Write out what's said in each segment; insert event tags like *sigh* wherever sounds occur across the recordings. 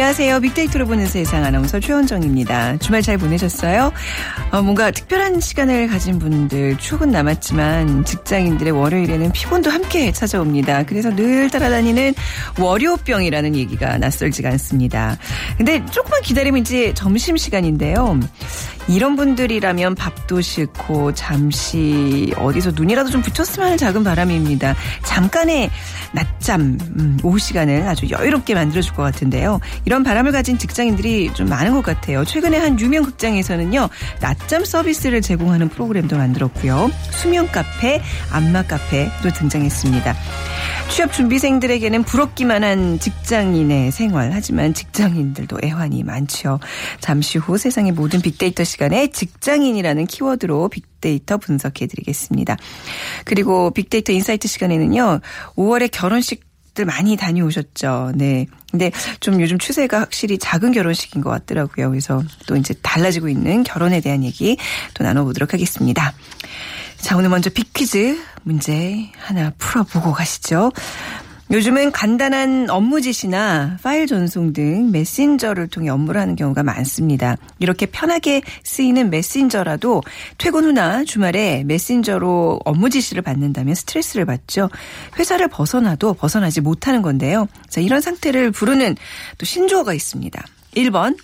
안녕하세요. 빅데이터로 보는 세상 아나운서 최원정입니다. 주말 잘 보내셨어요? 어, 뭔가 특별한 시간을 가진 분들 추억은 남았지만 직장인들의 월요일에는 피곤도 함께 찾아옵니다. 그래서 늘 따라다니는 월요병이라는 얘기가 낯설지가 않습니다. 근데 조금만 기다리면 이제 점심시간인데요. 이런 분들이라면 밥도 싫고 잠시 어디서 눈이라도 좀 붙였으면 하는 작은 바람입니다. 잠깐의 낮잠, 음, 오후 시간을 아주 여유롭게 만들어줄 것 같은데요. 이런 바람을 가진 직장인들이 좀 많은 것 같아요. 최근에 한 유명 극장에서는요, 낮잠 서비스를 제공하는 프로그램도 만들었고요. 수면 카페, 안마 카페도 등장했습니다. 취업 준비생들에게는 부럽기만 한 직장인의 생활. 하지만 직장인들도 애환이 많죠. 잠시 후 세상의 모든 빅데이터 시간 에 직장인이라는 키워드로 빅데이터 분석해 드리겠습니다. 그리고 빅데이터 insight 시간에는요. 5월에 결혼식 들 많이 다녀오셨죠. 네. 근데 좀 요즘 추세가 확실히 작은 결혼식인 것 같더라고요. 그래서 또 이제 달라지고 있는 결혼에 대한 얘기 또 나눠보도록 하겠습니다. 자, 오늘 먼저 빅퀴즈 문제 하나 풀어보고 가시죠. 요즘은 간단한 업무 지시나 파일 전송 등 메신저를 통해 업무를 하는 경우가 많습니다. 이렇게 편하게 쓰이는 메신저라도 퇴근 후나 주말에 메신저로 업무 지시를 받는다면 스트레스를 받죠. 회사를 벗어나도 벗어나지 못하는 건데요. 자, 이런 상태를 부르는 또 신조어가 있습니다. 1번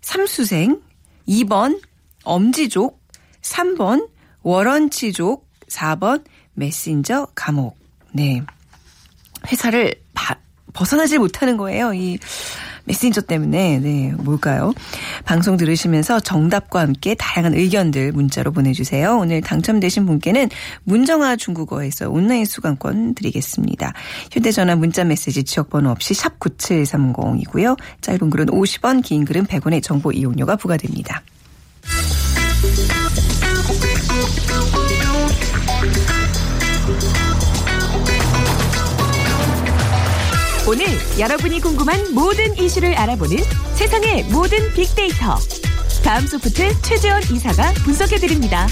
삼수생, 2번 엄지족, 3번 워런치족, 4번 메신저 감옥. 네. 회사를 바, 벗어나지 못하는 거예요. 이 메신저 때문에. 네, 뭘까요? 방송 들으시면서 정답과 함께 다양한 의견들 문자로 보내주세요. 오늘 당첨되신 분께는 문정아 중국어에서 온라인 수강권 드리겠습니다. 휴대전화 문자 메시지 지역번호 없이 샵 9730이고요. 짧은 글은 50원, 긴 글은 100원의 정보 이용료가 부과됩니다. 오늘 여러분이 궁금한 모든 이슈를 알아보는 세상의 모든 빅데이터. 다음 소프트 최재원 이사가 분석해드립니다.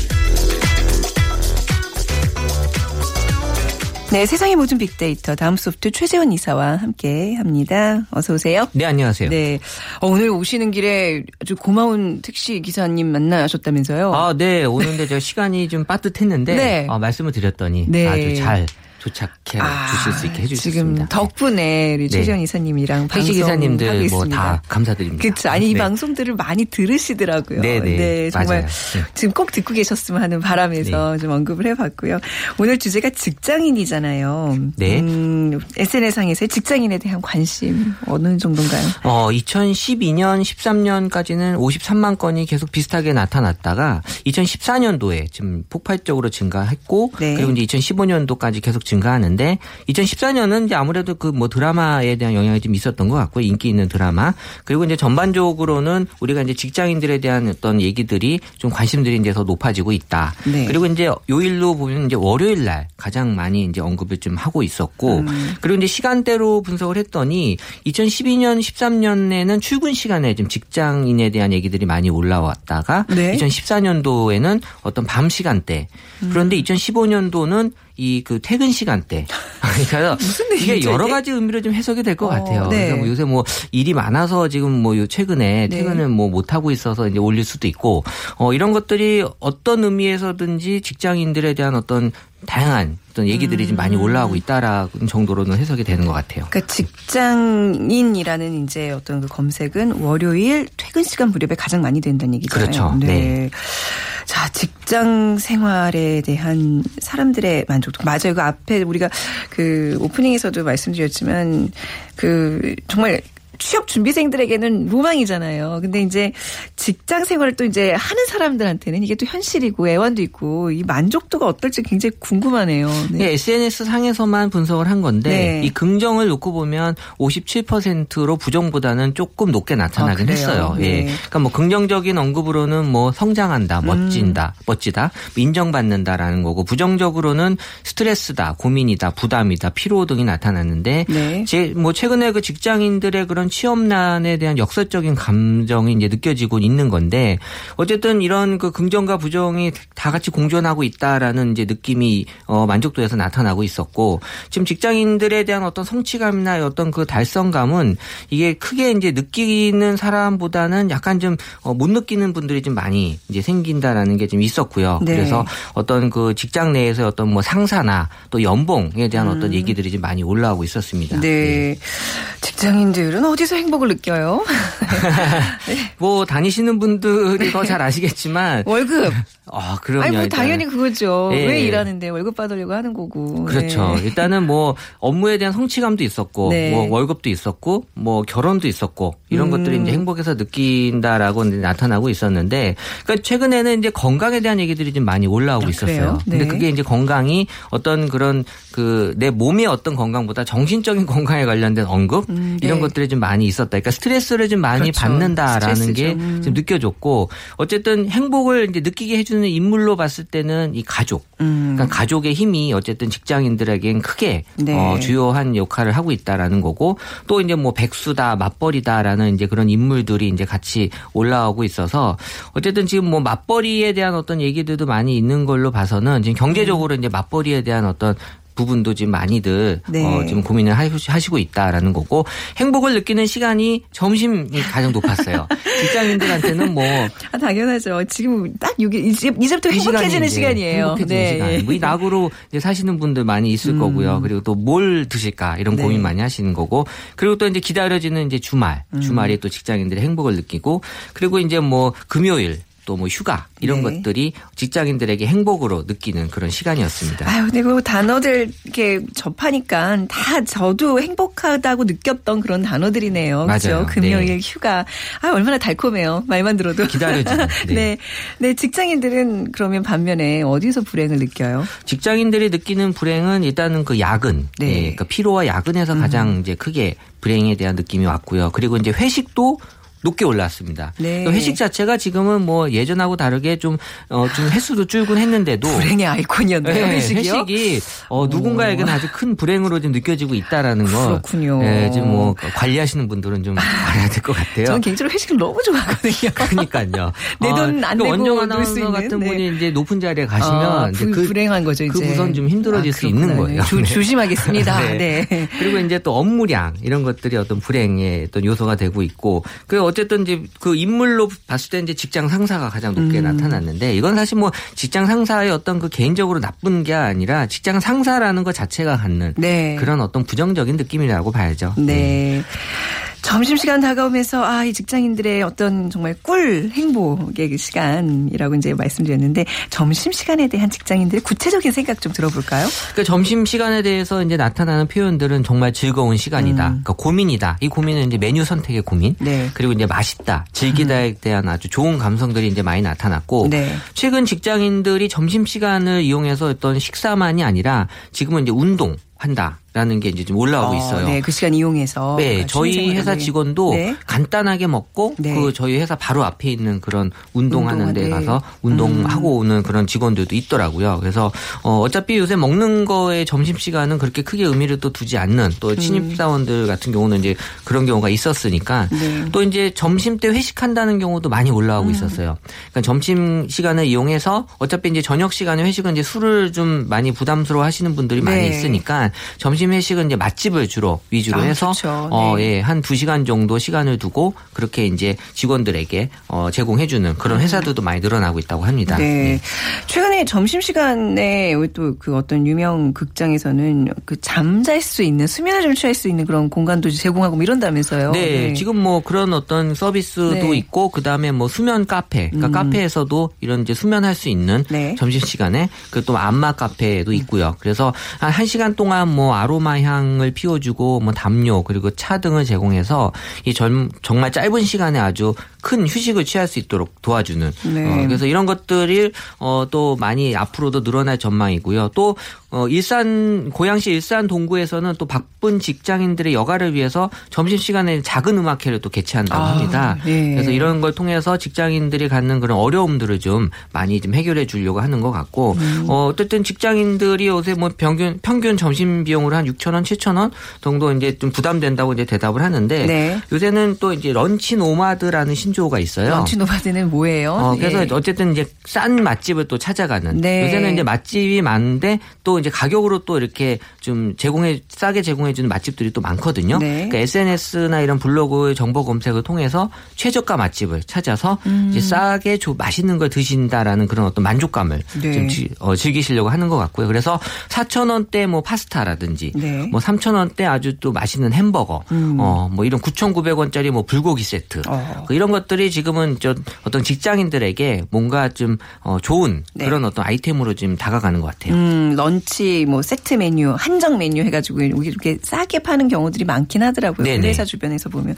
네, 세상의 모든 빅데이터 다음 소프트 최재원 이사와 함께 합니다. 어서 오세요. 네, 안녕하세요. 네. 어, 오늘 오시는 길에 아주 고마운 택시 기사님 만나셨다면서요? 아, 네. 오는데 저 시간이 좀 빠듯했는데 네. 어, 말씀을 드렸더니 네. 아주 잘 도착해 아, 주실 수 있게 지금 해주셨습니다. 덕분에 우리 네. 최재원 이사님이랑 택시 기사님들 뭐. 다 감사드립니다. 그렇죠. 아니 이 네. 방송들을 많이 들으시더라고요. 네, 네. 정말 맞아요. 네. 지금 꼭 듣고 계셨으면 하는 바람에서 좀 언급을 해봤고요. 오늘 주제가 직장인이잖아요. 네. 음, SNS상에서의 직장인에 대한 관심 어느 정도인가요? 어, 2012년, 13년까지는 53만 건이 계속 비슷하게 나타났다가 2014년도에 지금 폭발적으로 증가했고 네. 그리고 이제 2015년도까지 계속 증가 하는데 2014년은 이제 아무래도 그 뭐 드라마에 대한 영향이 좀 있었던 것 같고 인기 있는 드라마 그리고 이제 전반적으로는 우리가 이제 직장인들에 대한 어떤 얘기들이 좀 관심들이 이제 더 높아지고 있다. 네. 그리고 이제 요일로 보면 이제 월요일 날 가장 많이 이제 언급을 좀 하고 있었고 음. 그리고 이제 시간대로 분석을 했더니 2012년 13년에는 출근 시간에 좀 직장인에 대한 얘기들이 많이 올라왔다가 네. 2014년도에는 어떤 밤 시간대 그런데 2015년도는 이 그 퇴근 시간대 *laughs* 그러니까 이게 여러? 가지 의미로 좀 해석이 될것 어, 같아요. 네. 그래서 뭐 요새 뭐 일이 많아서 지금 뭐요 최근에 네. 퇴근을 뭐 못 하고 있어서 이제 올릴 수도 있고 어 이런 것들이 어떤 의미에서든지 직장인들에 대한 어떤 다양한 어떤 얘기들이 좀 많이 올라오고 있다라는 정도로는 해석이 되는 것 같아요. 그러니까 직장인이라는 이제 어떤 그 검색은 월요일 퇴근 시간 무렵에 가장 많이 된다는 얘기잖아요. 그렇죠. 네. 자, 직장 생활에 대한 사람들의 만족도. 맞아요. 그 앞에 우리가 그 오프닝에서도 말씀드렸지만 그 정말 취업 준비생들에게는 로망이잖아요. 근데 이제 직장 생활을 또 이제 하는 사람들한테는 이게 또 현실이고 애완도 있고 이 만족도가 어떨지 굉장히 궁금하네요. 네. SNS 상에서만 분석을 한 건데 네. 이 긍정을 놓고 보면 57%로 부정보다는 조금 높게 나타나긴 아? 했어요. 네. 예. 그러니까 뭐 긍정적인 언급으로는 뭐 성장한다, 멋진다, 음. 멋지다, 인정받는다라는 거고 부정적으로는 스트레스다, 고민이다, 부담이다, 피로 등이 나타났는데 네. 제뭐 최근에 그 직장인들의 그런 취업난에 대한 역설적인 감정이 이제 느껴지고 있는 건데 어쨌든 이런 그 긍정과 부정이 다 같이 공존하고 있다라는 이제 느낌이 어 만족도에서 나타나고 있었고 지금 직장인들에 대한 어떤 성취감이나 어떤 그 달성감은 이게 크게 이제 느끼는 사람보다는 약간 좀 못 느끼는 분들이 좀 많이 이제 생긴다라는 게 좀 있었고요. 네. 그래서 어떤 그 직장 내에서 어떤 뭐 상사나 또 연봉에 대한 어떤 얘기들이 좀 많이 올라오고 있었습니다. 음. 네. 직장인들은 어디서 행복을 느껴요? *laughs* 뭐 다니시는 분들이 더 잘 아시겠지만 *laughs* 월급. 아 그럼요. 아니 뭐 일단은. 당연히 그거죠. 예. 왜 일하는데 월급 받으려고 하는 거고. 그렇죠. 네. 일단은 뭐 업무에 대한 성취감도 있었고, 네. 뭐 월급도 있었고, 뭐 결혼도 있었고 이런 음. 것들이 이제 행복해서 느낀다라고 나타나고 있었는데, 그러니까 최근에는 이제 건강에 대한 얘기들이 좀 많이 올라오고 아, 있었어요. 근데 네. 그게 이제 건강이 어떤 그런 그 내 몸의 어떤 건강보다 정신적인 *laughs* 건강에 관련된 언급 음, 이런 네. 것들이 좀 많이 있었다. 그러니까 스트레스를 좀 많이 그렇죠. 받는다라는 게 스트레스죠. 음. 좀 느껴졌고, 어쨌든 행복을 이제 느끼게 해주는 인물로 봤을 때는 이 가족. 음. 그러니까 가족의 힘이 어쨌든 직장인들에겐 크게 네. 어, 주요한 역할을 하고 있다라는 거고 또 이제 뭐 백수다 맞벌이다라는 이제 그런 인물들이 이제 같이 올라오고 있어서 어쨌든 지금 뭐 맞벌이에 대한 어떤 얘기들도 많이 있는 걸로 봐서는 지금 경제적으로 이제 맞벌이에 대한 어떤 부분도 지금 많이들 네. 어, 지금 고민을 하시- 하시고 있다라는 거고 행복을 느끼는 시간이 점심이 가장 높았어요. *laughs* 직장인들한테는 뭐 아, 당연하죠. 지금 딱 이게 이제 이제부터 이 시간이 행복해지는 이제 시간이 에요. 행복해지는 네. 시간. 뭐이 낙으로 이제 사시는 분들 많이 있을 거고요. 그리고 또 뭘 드실까 이런 네. 고민 많이 하시는 거고. 그리고 또 이제 기다려지는 이제 주말, 음. 주말에 또 직장인들의 행복을 느끼고 그리고 이제 뭐 금요일 또 뭐 휴가 이런 네. 것들이 직장인들에게 행복으로 느끼는 그런 시간이었습니다. 아유, 근데 그 단어들 이렇게 접하니까 다 저도 행복하다고 느꼈던 그런 단어들이네요. 그렇죠? 맞아요. 금요일 네. 휴가. 아, 얼마나 달콤해요. 말만 들어도. 기다려지는. *laughs* 네. 네. 네, 직장인들은 그러면 반면에 어디서 불행을 느껴요? 직장인들이 느끼는 불행은 일단은 그 야근, 네. 음. 예, 그러니까 피로와 야근에서 가장 이제 크게 불행에 대한 느낌이 왔고요. 그리고 이제 회식도 높게 올랐습니다. 네. 그 회식 자체가 지금은 뭐 예전하고 다르게 좀, 어, 좀 횟수도 줄곤 했는데도. 불행의 아이콘이었네요. 네, 회식이요? 회식이 어, 누군가에게는 아주 큰 불행으로 좀 느껴지고 있다라는 거. 그렇군요. 예, 지금 뭐 관리하시는 분들은 좀 알아야 될 것 같아요. 저는 개인적으로 회식을 너무 좋아하거든요. 그러니까요. *laughs* 내 돈안 내고 원정 아나운서 있는, 같은 네. 분이 이제 높은 자리에 가시면 아, 이제 불, 그 불행한 거죠, 이제. 그 우선 좀 힘들어질 아, 수 있는. 거예요. 조, 네. 조심하겠습니다. *laughs* 네. 네. 그리고 이제 또 업무량 이런 것들이 어떤 불행의 어떤 요소가 되고 있고 그 어쨌든 이제 그 인물로 봤을 때 이제 직장 상사가 가장 높게 음. 나타났는데 이건 사실 뭐 직장 상사의 어떤 그 개인적으로 나쁜 게 아니라 직장 상사라는 것 자체가 갖는 네. 그런 어떤 부정적인 느낌이라고 봐야죠. 네. 점심시간 다가오면서 아, 이 직장인들의 어떤 정말 꿀 행복의 그 시간이라고 이제 말씀드렸는데 점심시간에 대한 직장인들의 구체적인 생각 좀 들어볼까요? 그러니까 점심 시간에 대해서 이제 나타나는 표현들은 정말 즐거운 시간이다. 그러니까 고민이다. 이 고민은 이제 메뉴 선택의 고민. 음. 네. 음. 그리고 이제 맛있다, 즐기다에 대한 아주 좋은 감성들이 이제 많이 나타났고 네. 최근 직장인들이 점심 시간을 이용해서 어떤 식사만이 아니라 지금은 이제 운동 한다라는 게 이제 좀 올라오고 있어요. 네, 그 시간 이용해서. 네, 아, 저희. 회사 직원도 네. 간단하게 먹고 네. 그 저희 회사 바로 앞에 있는 그런 운동하는 데 운동하네. 가서 운동하고 음. 오는 그런 직원들도 있더라고요. 그래서 어 어차피 요새 먹는 거에 점심 시간은 그렇게 크게 의미를 또 두지 않는 또 신입 사원들 같은 경우는 이제 그런 경우가 있었으니까 음. 네. 또 이제 점심 때 회식한다는 경우도 많이 올라오고 있었어요. 그러니까 점심 시간을 이용해서 어차피 이제 저녁 시간에 회식은 이제 술을 좀 많이 부담스러워 하시는 분들이 많이 네. 있으니까 점심 회식은 이제 맛집을 주로 위주로 아, 해서 좋죠. 어, 네. 예, 한두 시간 정도 시간을 두고 그렇게 이제 직원들에게 어, 제공해 주는 그런 회사들도 많이 늘어나고 있다고 합니다. 네. 네. 최근에 점심 시간에 또 그 어떤 유명 극장에서는 그 잠잘 수 있는 수면을 좀 취할 수 있는 그런 공간도 제공하고 뭐 이런다면서요. 네, 지금 뭐 그런 어떤 서비스도 네. 있고 그 다음에 뭐 수면 카페, 그러니까 카페에서도 이런 이제 수면할 수 있는 네. 점심 시간에 그 또 안마 카페도 있고요. 그래서 한 1 시간 동안 화려한 뭐 아로마 향을 피워주고 뭐 담요 그리고 차 등을 제공해서 이 전, 정말 짧은 시간에 아주 큰 휴식을 취할 수 있도록 도와주는 네. 어, 그래서 이런 것들이 어, 또 많이 앞으로도 늘어날 전망이고요. 또 어, 일산 고양시 일산 동구에서는 또 바쁜 직장인들의 여가를 위해서 점심 시간에 작은 음악회를 또 개최한다고 아, 합니다. 예. 그래서 이런 걸 통해서 직장인들이 갖는 그런 어려움들을 좀 많이 좀 해결해 주려고 하는 것 같고 음. 어, 어쨌든 직장인들이 요새 뭐 평균 평균 점심 비용으로 한 6천 원, 7천 원 정도 이제 좀 부담된다고 이제 대답을 하는데 네. 요새는 또 이제 lunch nomad라는 신 조어가 있어요. lunch nomad는 뭐예요? 어, 그래서 예. 어쨌든 이제 싼 맛집을 또 찾아가는. 네. 요새는 이제 맛집이 많은데 또 이제 가격으로 또 이렇게 좀 제공해, 싸게 제공해 주는 맛집들이 또 많거든요. 네. 그러니까 SNS나 이런 블로그의 정보 검색을 통해서 최저가 맛집을 찾아서 음. 이제 싸게 조, 맛있는 걸 드신다라는 그런 어떤 만족감을 네. 좀 지- 어, 즐기시려고 하는 것 같고요. 그래서 4,000원대 뭐 파스타라든지 네. 뭐 3,000원대 아주 또 맛있는 햄버거, 어, 뭐 이런 9,900원짜리 뭐 불고기 세트. 음. 어. 그 이런 것들이 지금은 저 어떤 직장인들에게 뭔가 좀 어, 좋은 네. 그런 어떤 아이템으로 지금 다가가는 것 같아요. 음, 런치, 뭐, 세트 메뉴, 한정 메뉴 해가지고 이렇게 싸게 파는 경우들이 많긴 하더라고요. 네네. 회사 주변에서 보면.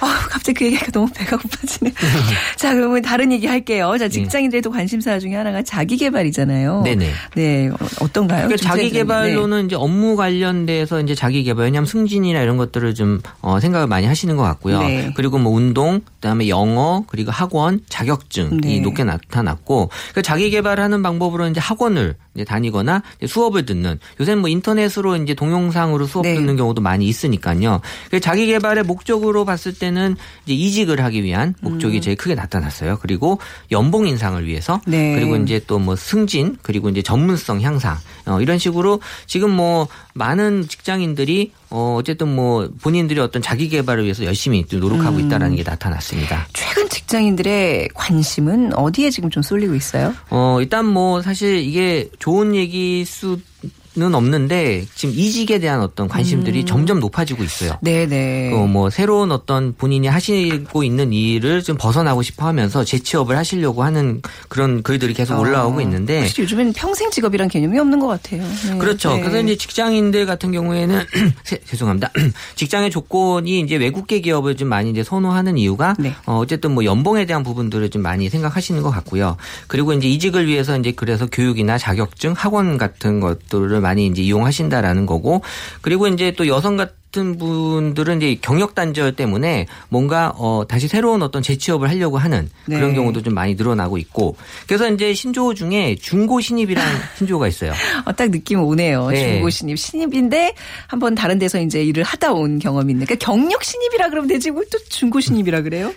아 갑자기 그 얘기가 너무 배가 고파지네. *laughs* 자, 그러면 다른 얘기 할게요. 자, 직장인들도 관심사 중에 하나가 자기 개발이잖아요. 네네. 네, 어, 어떤가요? 그러니까 좀 자기 세세하게. 네. 개발로는 이제 업무 관련돼서 이제 자기 개발 왜냐하면 승진이나 이런 것들을 좀 어, 생각을 많이 하시는 것 같고요. 네. 그리고 뭐 운동, 그다음에 영 어, 그리고 학원, 자격증이 네. 높게 나타났고 그 자기 개발하는 방법으로 이제 학원을 이제 다니거나 이제 수업을 듣는 요새는 뭐 인터넷으로 이제 동영상으로 수업 네. 듣는 경우도 많이 있으니까요. 그 자기 개발의 목적으로 봤을 때는 이제 이직을 하기 위한 목적이 제일 크게 나타났어요. 그리고 연봉 인상을 위해서 네. 그리고 이제 또 뭐 승진 그리고 이제 전문성 향상 어, 이런 식으로 지금 뭐 많은 직장인들이 어 어쨌든 뭐 본인들이 어떤 자기 개발을 위해서 열심히 또 노력하고 있다라는 게 나타났습니다. 최근 직장인들의 관심은 어디에 지금 좀 쏠리고 있어요? 어 일단 뭐 사실 이게 좋은 얘기일 수 는 없는데 지금 이직에 대한 어떤 관심들이 점점 높아지고 있어요. 네네. 어, 뭐 새로운 어떤 본인이 하시고 있는 일을 좀 벗어나고 싶어 하면서 재취업을 하시려고 하는 그런 글들이 계속 올라오고 있는데 사실 요즘엔 평생 직업이란 개념이 없는 것 같아요. 네. 그렇죠. 네. 그래서 이제 직장인들 같은 경우에는 *clears throat* 세- 죄송합니다. *clears throat* 직장의 조건이 이제 외국계 기업을 좀 많이 이제 선호하는 이유가 네. 어, 어쨌든 뭐 연봉에 대한 부분들을 좀 많이 생각하시는 것 같고요. 그리고 이제 이직을 위해서 이제 그래서 교육이나 자격증, 학원 같은 것들을 많이 이제 이용하신다라는 거고 그리고 이제 또 여성 같은 분들은 이제 경력 단절 때문에 뭔가 어 다시 새로운 어떤 재취업을 하려고 하는 그런 네. 경우도 좀 많이 늘어나고 있고 그래서 이제 신조어 중에 중고 신입이라는 *laughs* 신조어가 있어요. 어, 딱 느낌 오네요. 네. 중고 신입. 신입인데 한번 다른 데서 이제 일을 하다 온 경험이 있는. 그러니까 경력 신입이라 그러면 되지 뭘 또 중고 신입이라 그래요?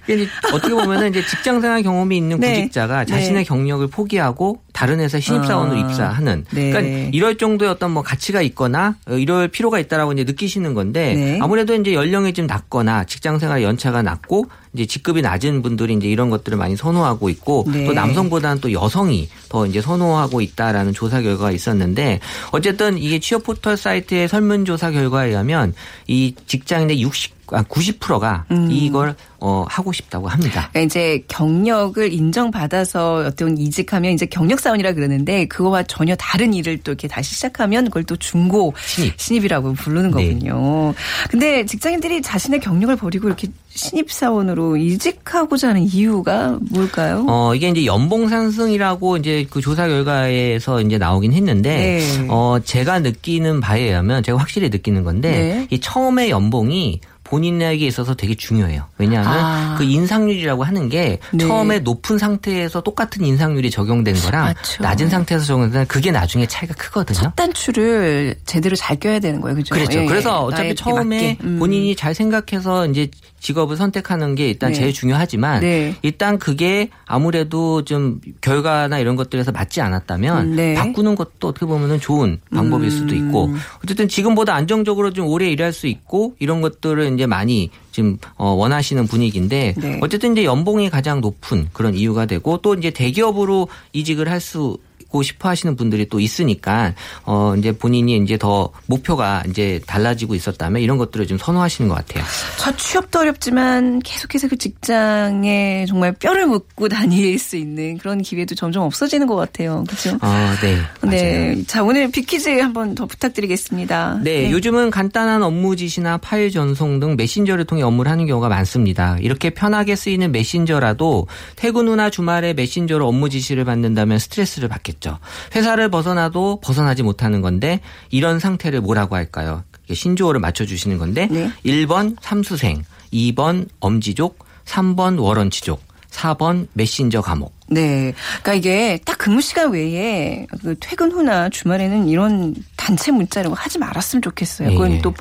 어떻게 보면은 이제 직장 생활 경험이 있는 네. 구직자가 네. 자신의 경력을 포기하고 다른 회사 신입사원으로 아. 입사하는 네. 그러니까 이럴 정도의 어떤 뭐 가치가 있거나 어, 이럴 필요가 있다라고 이제 느끼시는 건데 네. 아무래도 이제 연령이 좀 낮거나 직장 생활 연차가 낮고 이제 직급이 낮은 분들이 이제 이런 것들을 많이 선호하고 있고 네. 또 남성보다는 또 여성이 더 이제 선호하고 있다라는 조사 결과가 있었는데 어쨌든 이게 취업 포털 사이트의 설문조사 결과에 의하면 이 직장인의 60 아, 90%가 음. 이걸 어, 하고 싶다고 합니다. 그러니까 이제 경력을 인정받아서 어떤 이직하면 이제 경력 사원이라 그러는데 그거와 전혀 다른 일을 또 이렇게 다시 시작하면 그걸 또 중고 신입. 이라고 부르는 네. 거군요. 근데 직장인들이 자신의 경력을 버리고 이렇게 신입사원으로 이직하고자 하는 이유가 뭘까요? 어, 이게 이제 연봉 상승이라고 이제 그 조사 결과에서 이제 나오긴 했는데, 네. 어, 제가 느끼는 바에 의하면 제가 확실히 느끼는 건데, 네. 이 처음에 연봉이 본인에게 있어서 되게 중요해요. 왜냐하면 아. 그 인상률이라고 하는 게 네. 처음에 높은 상태에서 똑같은 인상률이 적용된 거랑 맞죠. 낮은 상태에서 적용된 그게 나중에 차이가 크거든요. 첫 단추를 제대로 잘 껴야 되는 거예요. 그죠? 그렇죠. 예, 예. 그래서 어차피 처음에. 음. 본인이 잘 생각해서 이제 직업을 선택하는 게 일단 네. 제일 중요하지만 네. 일단 그게 아무래도 좀 결과나 이런 것들에서 맞지 않았다면 네. 바꾸는 것도 어떻게 보면은 좋은 방법일 수도 있고 음. 어쨌든 지금보다 안정적으로 좀 오래 일할 수 있고 이런 것들을 이제 많이 지금 어, 원하시는 분위기인데 네. 어쨌든 이제 연봉이 가장 높은 그런 이유가 되고 또 이제 대기업으로 이직을 할수 갖고 싶어 하시는 분들이 또 있으니까 어 이제 본인이 이제 더 목표가 이제 달라지고 있었다면 이런 것들을 좀 선호하시는 것 같아요. 첫 취업도 어렵지만 계속해서 그 직장에 정말 뼈를 묻고 다닐 수 있는 그런 기회도 점점 없어지는 것 같아요. 그렇죠? 어, 네. 맞아요. 네. 자, 오늘 빅퀴즈 한번 더 부탁드리겠습니다. 네, 요즘은 간단한 업무 지시나 파일 전송 등 메신저를 통해 업무를 하는 경우가 많습니다. 이렇게 편하게 쓰이는 메신저라도 퇴근 후나 주말에 메신저로 업무 지시를 받는다면 스트레스를 받겠 죠. 회사를 벗어나도 벗어나지 못하는 건데 이런 상태를 뭐라고 할까요? 신조어를 맞춰주시는 건데 네. 1번 삼수생, 2번 엄지족, 3번 월원치족, 4번 메신저 감옥. 네. 그러니까 이게 딱 근무 시간 외에 그 퇴근 후나 주말에는 이런 단체 문자 이런 거 하지 말았으면 좋겠어요. 그건 예, 예. 또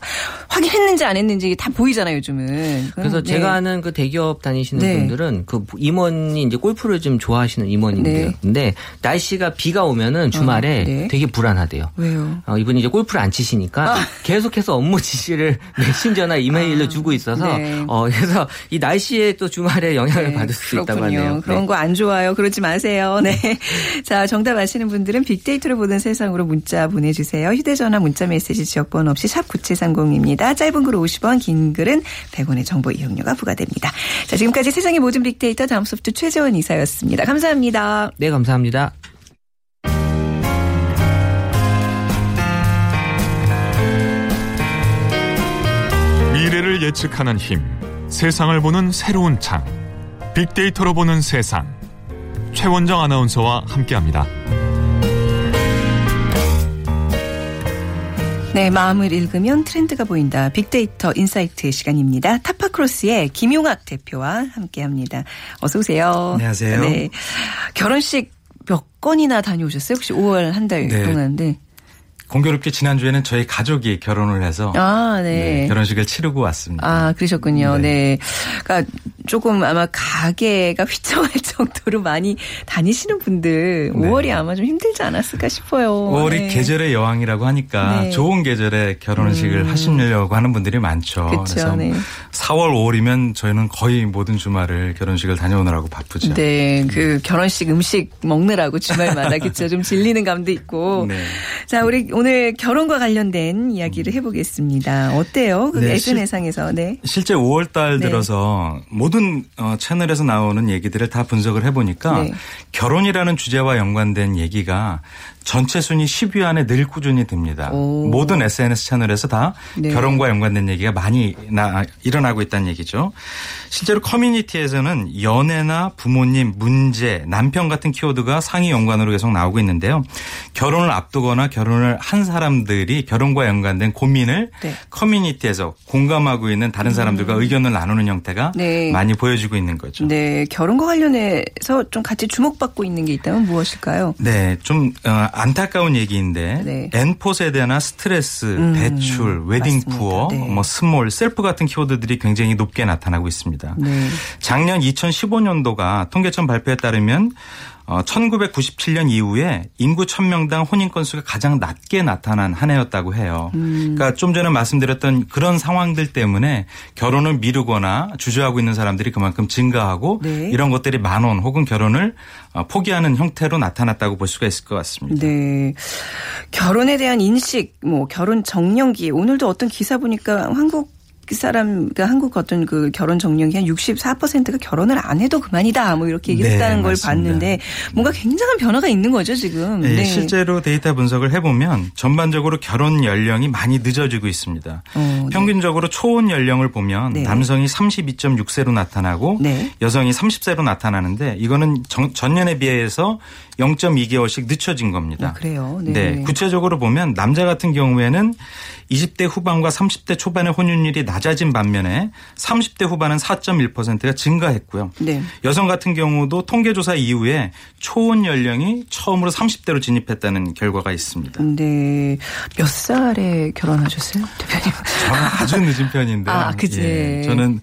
확인했는지 안 했는지 다 보이잖아요, 요즘은. 그래서 네. 제가 아는 그 대기업 다니시는 네. 분들은 그 임원이 이제 골프를 좀 좋아하시는 임원인데요. 네. 근데 날씨가 비가 오면은 주말에 어, 네. 되게 불안하대요. 왜요? 어, 이분이 이제 골프를 안 치시니까 계속해서 업무 지시를 *laughs* 메신저나 이메일로 주고 있어서 네. 어 그래서 이 날씨에 또 주말에 영향을 네, 받을 수 있다고 그렇군요. 하네요. 그런 네. 거안 좋아요. 그러지 마세요. *laughs* 네. 자, 정답 아시는 분들은 빅데이터를 보는 세상으로 문자 보내주세요. 휴대전화 문자 메시지 지역번호 없이 샵 9730입니다. 짧은 글은 50원, 긴 글은 100원의 정보 이용료가 부과됩니다. 자, 지금까지 세상의 모든 빅데이터 다음 소프트 최재원 이사였습니다. 감사합니다. 네, 감사합니다. 미래를 예측하는 힘, 세상을 보는 새로운 창, 빅데이터로 보는 세상. 최원정 아나운서와 함께합니다. 네, 마음을 읽으면 트렌드가 보인다. 빅데이터 insight 시간입니다. 타파크로스의 김용학 대표와 함께합니다. 어서 오세요. 안녕하세요. 네, 결혼식 몇 건이나 다녀오셨어요? 혹시 5월 한달 네. 동안? 네. 공교롭게 지난주에는 저희 가족이 결혼을 해서 아, 네. 네, 결혼식을 치르고 왔습니다. 아, 그러셨군요. 네. 네. 그러니까 조금 아마 가게가 휘청할 *laughs* 정도로 많이 다니시는 분들 네. 5월이 아마 좀 힘들지 않았을까 싶어요. 5월이 네. 계절의 여왕이라고 하니까 네. 좋은 계절에 결혼식을 하시려고 하는 분들이 많죠. 그쵸, 래서 네. 4월, 5월이면 저희는 거의 모든 주말을 결혼식을 다녀오느라고 바쁘죠. 네, 그 결혼식 음식 먹느라고 주말마다 *laughs* 그쵸 좀 질리는 감도 있고. 네. 자, 우리 오늘 결혼과 관련된 이야기를 해보겠습니다. 어때요? 그 네, SNS상에서 네. 실제 5월 달 네. 들어서 모든 어, 채널에서 나오는 얘기들을 다 분석을 해보니까 네. 결혼이라는 주제와 연관된 얘기가 전체 순위 10위 안에 늘 꾸준히 듭니다. 오. 모든 SNS 채널에서 다 네. 결혼과 연관된 얘기가 많이 나, 일어나고 있다는 얘기죠. 실제로 커뮤니티에서는 연애나 부모님, 문제, 남편 같은 키워드가 상위 연관으로 계속 나오고 있는데요. 결혼을 앞두거나 결혼을 한 사람들이 결혼과 연관된 고민을 네. 음. 커뮤니티에서 공감하고 있는 다른 사람들과 의견을 나누는 형태가 네. 많이 보여지고 있는 거죠. 네, 결혼과 관련해서 좀 같이 주목받고 있는 게 있다면 무엇일까요? 네, 좀 어, 안타까운 얘기인데 네. N포 세대나 스트레스, 음, 대출, 웨딩 맞습니다. poor, 네. 뭐 small, self 같은 키워드들이 굉장히 높게 나타나고 있습니다. 네. 작년 2015년도가 통계청 발표에 따르면 어, 1997년 이후에 인구 1000명당 혼인 건수가 가장 낮게 나타난 한 해였다고 해요. 음. 그러니까 좀 전에 말씀드렸던 그런 상황들 때문에 결혼을 미루거나 주저하고 있는 사람들이 그만큼 증가하고 네. 이런 것들이 만원 혹은 결혼을 어, 포기하는 형태로 나타났다고 볼 수가 있을 것 같습니다. 네. 결혼에 대한 인식, 뭐 결혼 정년기 오늘도 어떤 기사 보니까 한국 사람, 그러니까 한국 어떤 그 결혼 정년기 한 64%가 결혼을 안 해도 그만이다. 뭐 이렇게 얘기를 네, 했다는 걸. 봤는데 뭔가 굉장한 변화가 있는 거죠, 지금. 네, 실제로 데이터 분석을 해보면 전반적으로 결혼 연령이 많이 늦어지고 있습니다. 어, 네. 평균적으로 초혼 연령을 보면 네. 남성이 32.6세로 나타나고 네. 여성이 30세로 나타나는데 이거는 정- 전년에 비해서 0.2개월씩 늦춰진 겁니다. 아, 그래요. 네. 네. 구체적으로 보면 남자 같은 경우에는 20대 후반과 30대 초반의 혼인율이 낮 아진 반면에 30대 후반은 4.1%가 증가했고요. 네. 여성 같은 경우도 통계조사 이후에 초혼 연령이 처음으로 30대로 진입했다는 결과가 있습니다. 네. 몇 살에 결혼하셨어요, 대표님? 저는 아주 늦은 편인데. 아, 그치. 저는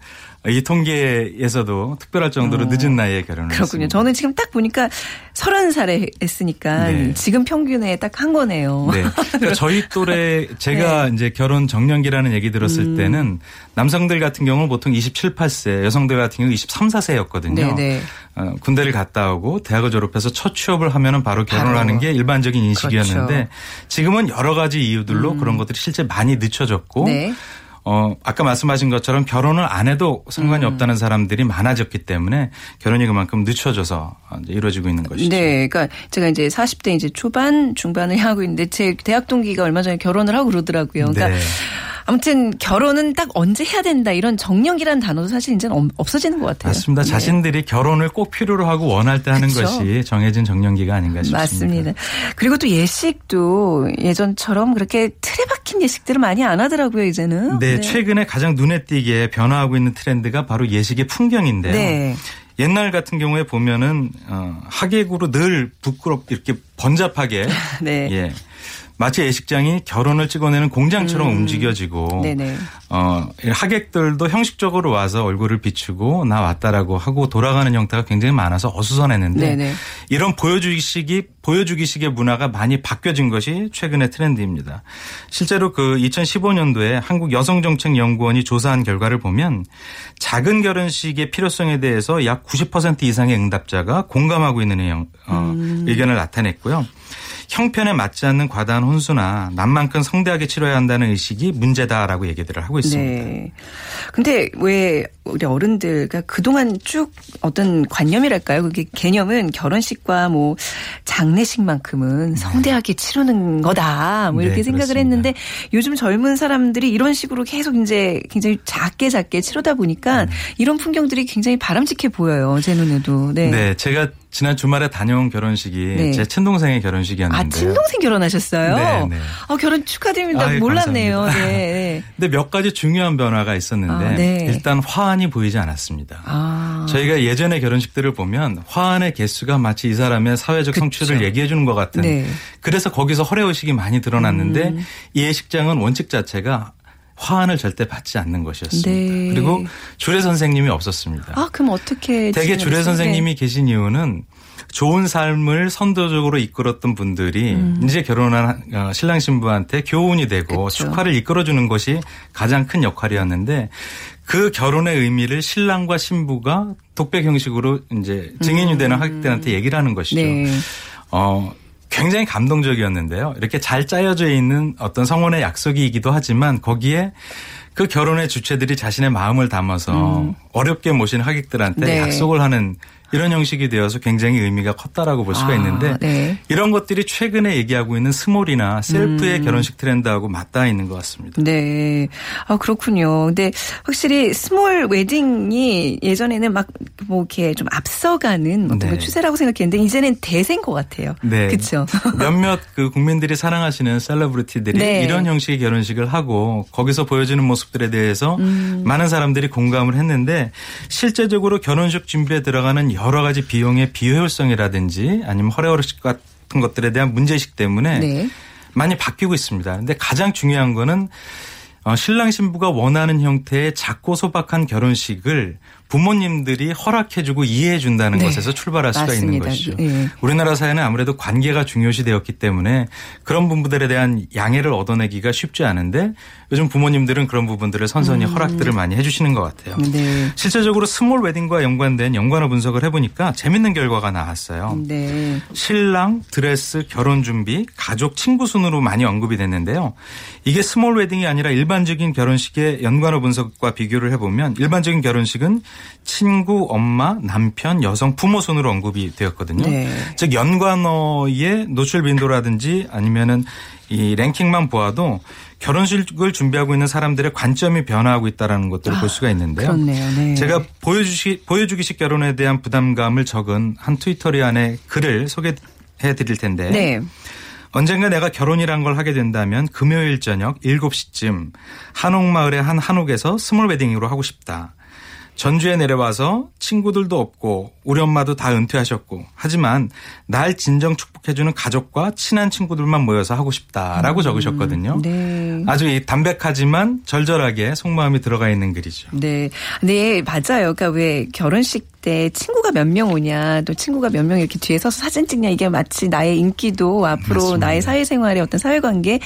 이 통계에서도 특별할 정도로 어. 늦은 나이에 결혼을 그렇군요. 했습니다. 저는 지금 딱 보니까 서른 살에 했으니까 네. 지금 평균에 딱 한 거네요. 네. *laughs* 그러니까 저희 또래 제가 네. 음. 이제 결혼 정년기라는 얘기 들었을 때는 남성들 같은 경우는 보통 27, 8세, 여성들 같은 경우 23, 4세였거든요. 네, 네. 어, 군대를 갔다 오고 대학을 졸업해서 첫 취업을 하면은 바로 결혼을 바로. 하는 게 일반적인 인식이었는데 그렇죠. 지금은 여러 가지 이유들로 그런 것들이 실제 많이 늦춰졌고 네. 어, 아까 말씀하신 것처럼 결혼을 안 해도 상관이 음. 없다는 사람들이 많아졌기 때문에 결혼이 그만큼 늦춰져서 이루어지고 있는 것이죠. 네, 그러니까 제가 이제 40대 이제 초반 중반을 *laughs* 하고 있는데 제 대학 동기가 얼마 전에 결혼을 하고 그러더라고요. 그러니까 네. 아무튼 결혼은 딱 언제 해야 된다 이런 정령이라는 단어도 사실 이제는 없- 없어지는 것 같아요. 맞습니다. 네. 자신들이 결혼을 꼭 필요로 하고 원할 때 하는 그쵸. 것이 정해진 정년기가 아닌가 싶습니다. 맞습니다. 그리고 또 예식도 예전처럼 그렇게 틀에 박힌 예식들을 많이 안 하더라고요, 이제는. 네, 최근에 가장 눈에 띄게 변화하고 있는 트렌드가 바로 예식의 풍경인데요. 네. 옛날 같은 경우에 보면은 어, 하객으로 늘 부끄럽게 이렇게 번잡하게 *laughs* 네. 예. 마치 예식장이 결혼을 찍어내는 공장처럼 움직여지고 음. 네네. 어, 하객들도 형식적으로 와서 얼굴을 비추고 나 왔다라고 하고 돌아가는 형태가 굉장히 많아서 어수선했는데 네네. 이런 보여주기식이 보여주기식의 문화가 많이 바뀌어진 것이 최근의 트렌드입니다. 실제로 그 2015년도에 한국 여성정책연구원이 조사한 결과를 보면 작은 결혼식의 필요성에 대해서 약 90% 이상의 응답자가 공감하고 있는 어, 음. 의견을 나타냈고요. 형편에 맞지 않는 과다한 혼수나 남만큼 성대하게 치러야 한다는 의식이 문제다라고 얘기들을 하고 있습니다. 네. 근데 왜 우리 어른들, 그러니까 그동안 쭉 어떤 관념이랄까요? 그게 개념은 결혼식과 뭐 장례식만큼은 성대하게 치르는 거다. 뭐 네, 이렇게 생각을 그렇습니다. 했는데 요즘 젊은 사람들이 이런 식으로 계속 이제 굉장히 작게 작게 치르다 보니까 음. 이런 풍경들이 굉장히 바람직해 보여요. 제 눈에도. 네. 네, 제가 지난 주말에 다녀온 결혼식이 네. 제 친동생의 결혼식이었는데요. 아, 친동생 결혼하셨어요? 네, 네. 아, 결혼 축하드립니다. 아유, 몰랐네요. 감사합니다. 네. *laughs* 근데 몇 가지 중요한 변화가 있었는데 아, 네. 일단 화환이 보이지 않았습니다. 아. 저희가 예전의 결혼식들을 보면 화환의 개수가 마치 이 사람의 사회적 그쵸. 성취를 얘기해 주는 것 같은 네. 음. 그래서 거기서 허례의식이 많이 드러났는데 이 예식장은 원칙 자체가 화환을 절대 받지 않는 것이었습니다. 네. 그리고 주례 선생님이 없었습니다. 아, 그럼 어떻게. 대개 주례 선생님이 계신 이유는 좋은 삶을 선도적으로 이끌었던 분들이 이제 결혼한 어, 신랑 신부한테 교훈이 되고 음. 그쵸. 축하를 이끌어주는 것이 가장 큰 역할이었는데 그 결혼의 의미를 신랑과 신부가 독백 형식으로 이제 증인이 되는 하객들한테 얘기를 하는 것이죠. 음. 네. 어, 굉장히 감동적이었는데요. 이렇게 잘 짜여져 있는 어떤 성혼의 약속이기도 하지만 거기에 그 결혼의 주체들이 자신의 마음을 담아서 어렵게 모신 하객들한테 음. 네. 약속을 하는 이런 형식이 되어서 굉장히 의미가 컸다라고 볼 수가 아, 있는데 네. 이런 것들이 최근에 얘기하고 있는 small이나 음. self의 결혼식 트렌드하고 맞닿아 있는 것 같습니다. 네. 아, 그렇군요. 근데 확실히 small wedding이 예전에는 막 뭐 이렇게 좀 앞서가는 어떤 네. 그 추세라고 생각했는데 이제는 대세인 것 같아요. 네. 그렇죠. *laughs* 몇몇 그 국민들이 사랑하시는 셀러브리티들이 네. 이런 형식의 결혼식을 하고 거기서 보여주는 모습들에 대해서 음. 많은 사람들이 공감을 했는데 실제적으로 결혼식 준비에 들어가는 여러 가지 비용의 비효율성이라든지 아니면 허례허식 같은 것들에 대한 문제의식 때문에 네. 많이 바뀌고 있습니다. 근데 가장 중요한 거는 어, 신랑 신부가 원하는 형태의 작고 소박한 결혼식을 부모님들이 허락해주고 이해해준다는 네. 것에서 출발할 수가 있는 맞습니다. 것이죠. 예. 우리나라 사회는 아무래도 관계가 중요시 되었기 때문에 그런 부분들에 대한 양해를 얻어내기가 쉽지 않은데 요즘 부모님들은 그런 부분들을 선선히 허락들을 많이 해주시는 것 같아요. 음. 네. 실제적으로 small wedding과 연관된 연관어 분석을 해보니까 재밌는 결과가 나왔어요. 네. 신랑, 드레스, 결혼 준비, 가족, 친구 순으로 많이 언급이 됐는데요. 이게 small wedding이 아니라 일반적인 결혼식의 연관어 분석과 비교를 해보면 일반적인 결혼식은 친구, 엄마, 남편, 여성, 부모 순으로 언급이 되었거든요. 네. 즉 연관어의 노출 빈도라든지 아니면은 이 랭킹만 보아도 결혼식을 준비하고 있는 사람들의 관점이 변화하고 있다라는 것들을 볼 수가 있는데요. 그렇네요. 네. 제가 보여주시, 보여주기식 결혼에 대한 부담감을 적은 한 트위터리 안에 글을 소개해 드릴 텐데. 네. 언젠가 내가 결혼이란 걸 하게 된다면 금요일 저녁 7시쯤 한옥마을의 한 한옥에서 small wedding으로 하고 싶다. 전주에 내려와서 친구들도 없고 우리 엄마도 다 은퇴하셨고 하지만 날 진정 축복해주는 가족과 친한 친구들만 모여서 하고 싶다라고 적으셨거든요. 네. 아주 이 담백하지만 절절하게 속마음이 들어가 있는 글이죠. 네. 네, 맞아요. 그러니까 왜 결혼식 때 친구가 몇 명 오냐, 또 친구가 몇 명 이렇게 뒤에 서서 사진 찍냐, 이게 마치 나의 인기도 앞으로 맞습니다. 나의 사회생활의 어떤 사회관계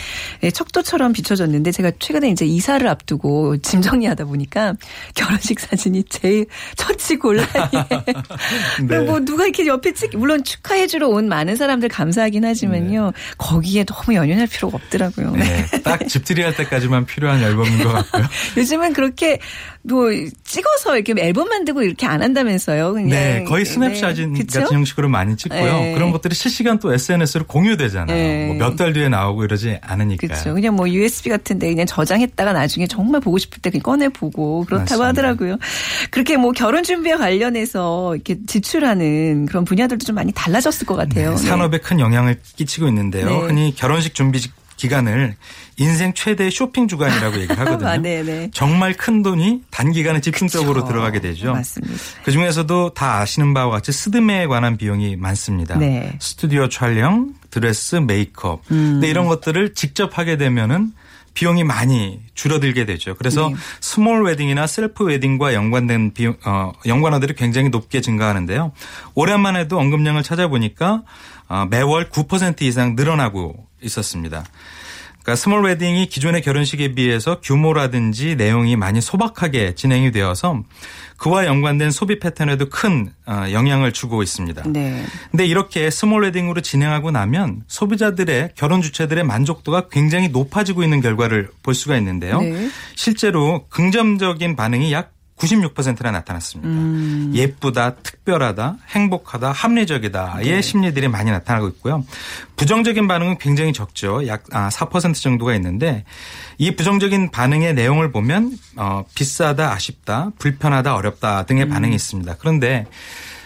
척도처럼 비춰졌는데 제가 최근에 이제 이사를 앞두고 짐 정리하다 보니까 *laughs* 결혼식 사진이 제일 *laughs* 처치 곤란이에요. *laughs* 네. 뭐 누가 이렇게 옆에 찍, 물론 축하해주러 온 많은 사람들 감사하긴 하지만요. 거기에 너무 연연할 필요가 없더라고요. 네. *laughs* 딱 집들이 할 때까지만 필요한 앨범인 것 같고요. *laughs* 요즘은 그렇게 뭐 찍어서 이렇게 앨범 만들고 이렇게 안 한다면서요. 그냥 네, 거의 스냅샷인 네. 같은 형식으로 많이 찍고요. 네. 그런 것들이 실시간 또 SNS로 공유되잖아요. 네. 뭐몇 달 뒤에 나오고 이러지 않으니까요. 그렇죠. 그냥 뭐 USB 같은데 그냥 저장했다가 나중에 정말 보고 싶을 때 그냥 꺼내 보고 그렇다고 맞습니다. 하더라고요. 그렇게 뭐 결혼 준비와 관련해서 이렇게 지출하는 그런 분야들도 좀 많이 달라졌을 것 같아요. 네, 산업에 큰 영향을 끼치고 있는데요. 네. 흔히 결혼식 준비 기간을 인생 최대 쇼핑 주간이라고 얘기를 *laughs* 하거든요. 아. 정말 큰 돈이 단기간에 집중적으로 그렇죠. 들어가게 되죠. 맞습니다. 그 중에서도 다 아시는 바와 같이 스드메에 관한 비용이 많습니다. 네. 스튜디오 촬영, 드레스, 메이크업. 음. 근데 이런 것들을 직접 하게 되면은 비용이 많이 줄어들게 되죠. 그래서 네. 스몰 웨딩이나 셀프 웨딩과 연관된 비용, 어, 연관어들이 굉장히 높게 증가하는데요. 해도 언급량을 찾아보니까 어, 매월 9% 이상 늘어나고 있었습니다. 그러니까 스몰 웨딩이 기존의 결혼식에 비해서 규모라든지 내용이 많이 소박하게 진행이 되어서 그와 연관된 소비 패턴에도 큰 어, 영향을 주고 있습니다. 네. 근데 이렇게 스몰 웨딩으로 진행하고 나면 소비자들의 결혼 주체들의 만족도가 굉장히 높아지고 있는 결과를 볼 수가 있는데요. 네. 실제로 긍정적인 반응이 약 96%나 나타났습니다. 음. 예쁘다, 특별하다, 행복하다, 합리적이다의 네. 심리들이 많이 나타나고 있고요. 부정적인 반응은 굉장히 적죠. 약 4% 정도가 있는데 이 부정적인 반응의 내용을 보면 어, 비싸다, 아쉽다, 불편하다, 어렵다 등의 음. 반응이 있습니다. 그런데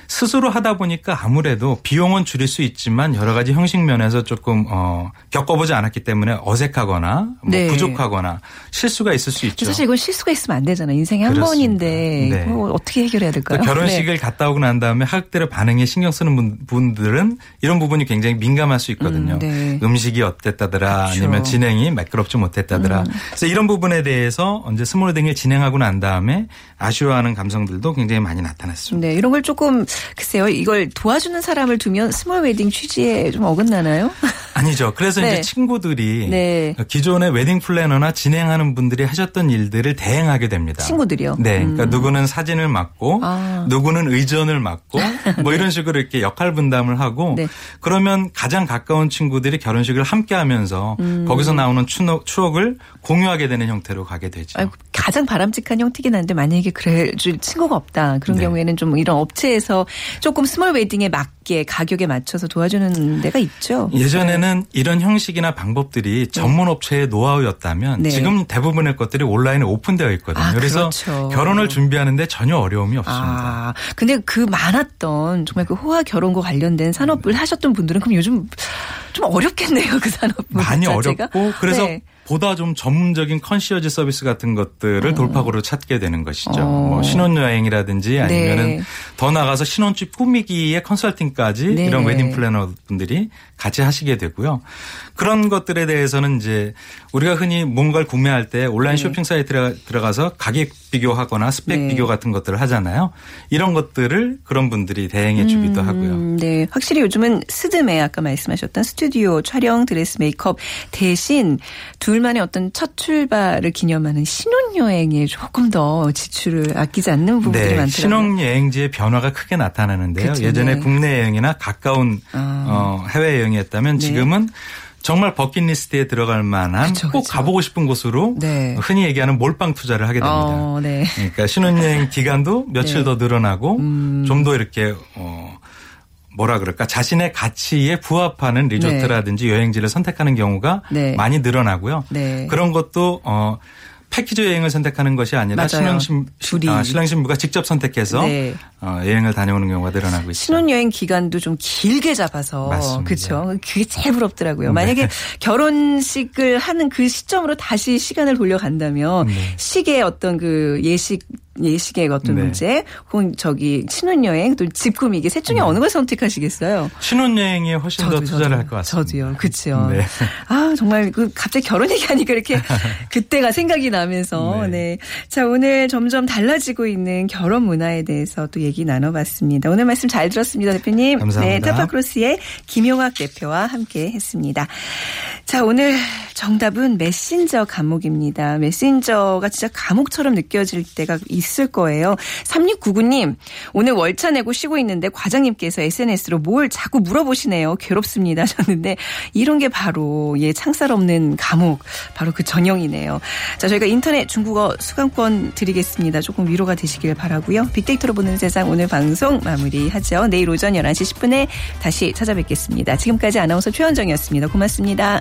스스로 하다 보니까 아무래도 비용은 줄일 수 있지만 여러 가지 형식 면에서 조금 어, 겪어보지 않았기 때문에 어색하거나 뭐 네. 부족하거나 실수가 있을 수 있죠. 사실 이건 실수가 있으면 안 되잖아요. 인생에 한. 번인데 네. 그걸 어떻게 해결해야 될까요? 또 결혼식을 네. 갔다 오고 난 다음에 하객들의 반응에 신경 쓰는 분- 분들은 이런 부분이 굉장히 민감할 수 있거든요. 음, 네. 음식이 어땠다더라 그렇죠. 음. 아니면 진행이 매끄럽지 못했다더라. 그래서 이런 부분에 대해서 언제 스몰 웨딩을 진행하고 난 다음에 아쉬워하는 감성들도 굉장히 많이 나타났습니다. 네, 이런 걸 조금 글쎄요. 이걸 도와주는 사람을 두면 스몰 웨딩 취지에 좀 어긋나나요? *laughs* 아니죠. 그래서 네. 이제 친구들이 네. 기존의 웨딩 플래너나 진행하는 분들이 하셨던 일들을 대행하게 됩니다. 친구들이요? 네. 그러니까 음. 누구는 사진을 맡고 아. 누구는 의전을 맡고 *laughs* 뭐 이런 식으로 이렇게 역할 분담을 하고 네. 그러면 가장 가까운 친구들이 결혼식을 함께 하면서 거기서 나오는 추억, 추억을 공유하게 되는 형태로 가게 되죠. 아이고, 가장 바람직한 형태긴 한데 만약에 그래 줄 친구가 없다. 그런 네. 경우에는 좀 이런 업체에서 조금 스몰 웨딩에 맞게 가격에 맞춰서 도와주는 데가 있죠. 예전에는 이런 형식이나 방법들이 전문 업체의 노하우였다면 네. 지금 대부분의 것들이 온라인에 오픈되어 있거든요. 아, 그래서 그렇죠. 결혼을 준비하는데 전혀 어려움이 없습니다. 아, 근데 그 많았던 정말 그 호화 결혼과 관련된 산업을 하셨던 분들은 그럼 요즘 좀 어렵겠네요. 그 산업 많이 자체가. 어렵고 그래서 네. 보다 좀 전문적인 컨시어지 서비스 같은 것들을 돌파구로 찾게 되는 것이죠. 어. 뭐 신혼여행이라든지 아니면은 네. 더 나가서 신혼집 꾸미기의 컨설팅까지 네. 이런 웨딩 플래너 분들이 같이 하시게 되고요. 그런 것들에 대해서는 이제 우리가 흔히 뭔가를 구매할 때 온라인 네. 쇼핑 사이트에 들어가서 가격 비교하거나 스펙 네. 비교 같은 것들을 하잖아요. 이런 것들을 그런 분들이 대행해 주기도 하고요. 음, 네. 확실히 요즘은 스드메 아까 말씀하셨던 스튜디오 촬영 드레스 메이크업 대신 둘만의 어떤 첫 출발을 기념하는 신혼여행에 조금 더 지출을 아끼지 않는 부분들이 네, 많더라고요. 신혼여행지의 변화가 크게 나타나는데요. 그쵸, 예전에 네. 국내 여행이나 가까운 아. 어, 해외 여행이었다면 네. 지금은 정말 버킷리스트에 들어갈 만한 그쵸, 꼭 그쵸. 가보고 싶은 곳으로 네. 흔히 얘기하는 몰빵 투자를 하게 됩니다. 어, 네. 그러니까 신혼여행 기간도 며칠 네. 더 늘어나고 음. 좀더 이렇게 어 뭐라 그럴까 자신의 가치에 부합하는 리조트라든지 여행지를 선택하는 경우가 네. 많이 늘어나고요. 네. 그런 것도 어 패키지 여행을 선택하는 것이 아니라 맞아요. 신혼 둘이. 아, 신랑 신부가 직접 선택해서 네. 어, 여행을 다녀오는 경우가 늘어나고 있습니다. 신혼여행 기간도 좀 길게 잡아서. 그렇죠. 그게 제일 부럽더라고요. 네. 만약에 결혼식을 하는 그 시점으로 다시 시간을 돌려간다면 네. 식의 어떤 그 예식 예식의 어떤 네. 문제, 혹은 저기 신혼여행, 또 집 꾸미기 셋 중에 어느 걸 선택하시겠어요? 신혼여행에 훨씬 더 투자를 할 것 같습니다. 저도요. 그렇죠. 네. 아 정말 그 갑자기 결혼 얘기하니까 이렇게 *laughs* 그때가 생각이 나면서 네. 네. 자 오늘 점점 달라지고 있는 결혼 문화에 대해서 또 얘기 나눠봤습니다. 오늘 말씀 잘 들었습니다, 대표님. 감사합니다. 네, 타파크로스의 김용학 대표와 함께 했습니다. 자 오늘 정답은 메신저 감옥입니다. 메신저가 진짜 감옥처럼 느껴질 때가 있을 거예요. 3699님 오늘 월차 내고 쉬고 있는데 과장님께서 SNS로 뭘 자꾸 물어보시네요. 괴롭습니다 *laughs* 하셨는데 이런 게 바로 예 창살 없는 감옥 바로 그 전형이네요. 자 저희가 인터넷 중국어 수강권 드리겠습니다. 조금 위로가 되시길 바라고요. 빅데이터로 보는 세상 오늘 방송 마무리하죠. 내일 오전 11시 10분에 다시 찾아뵙겠습니다. 지금까지 아나운서 최현정이었습니다. 고맙습니다.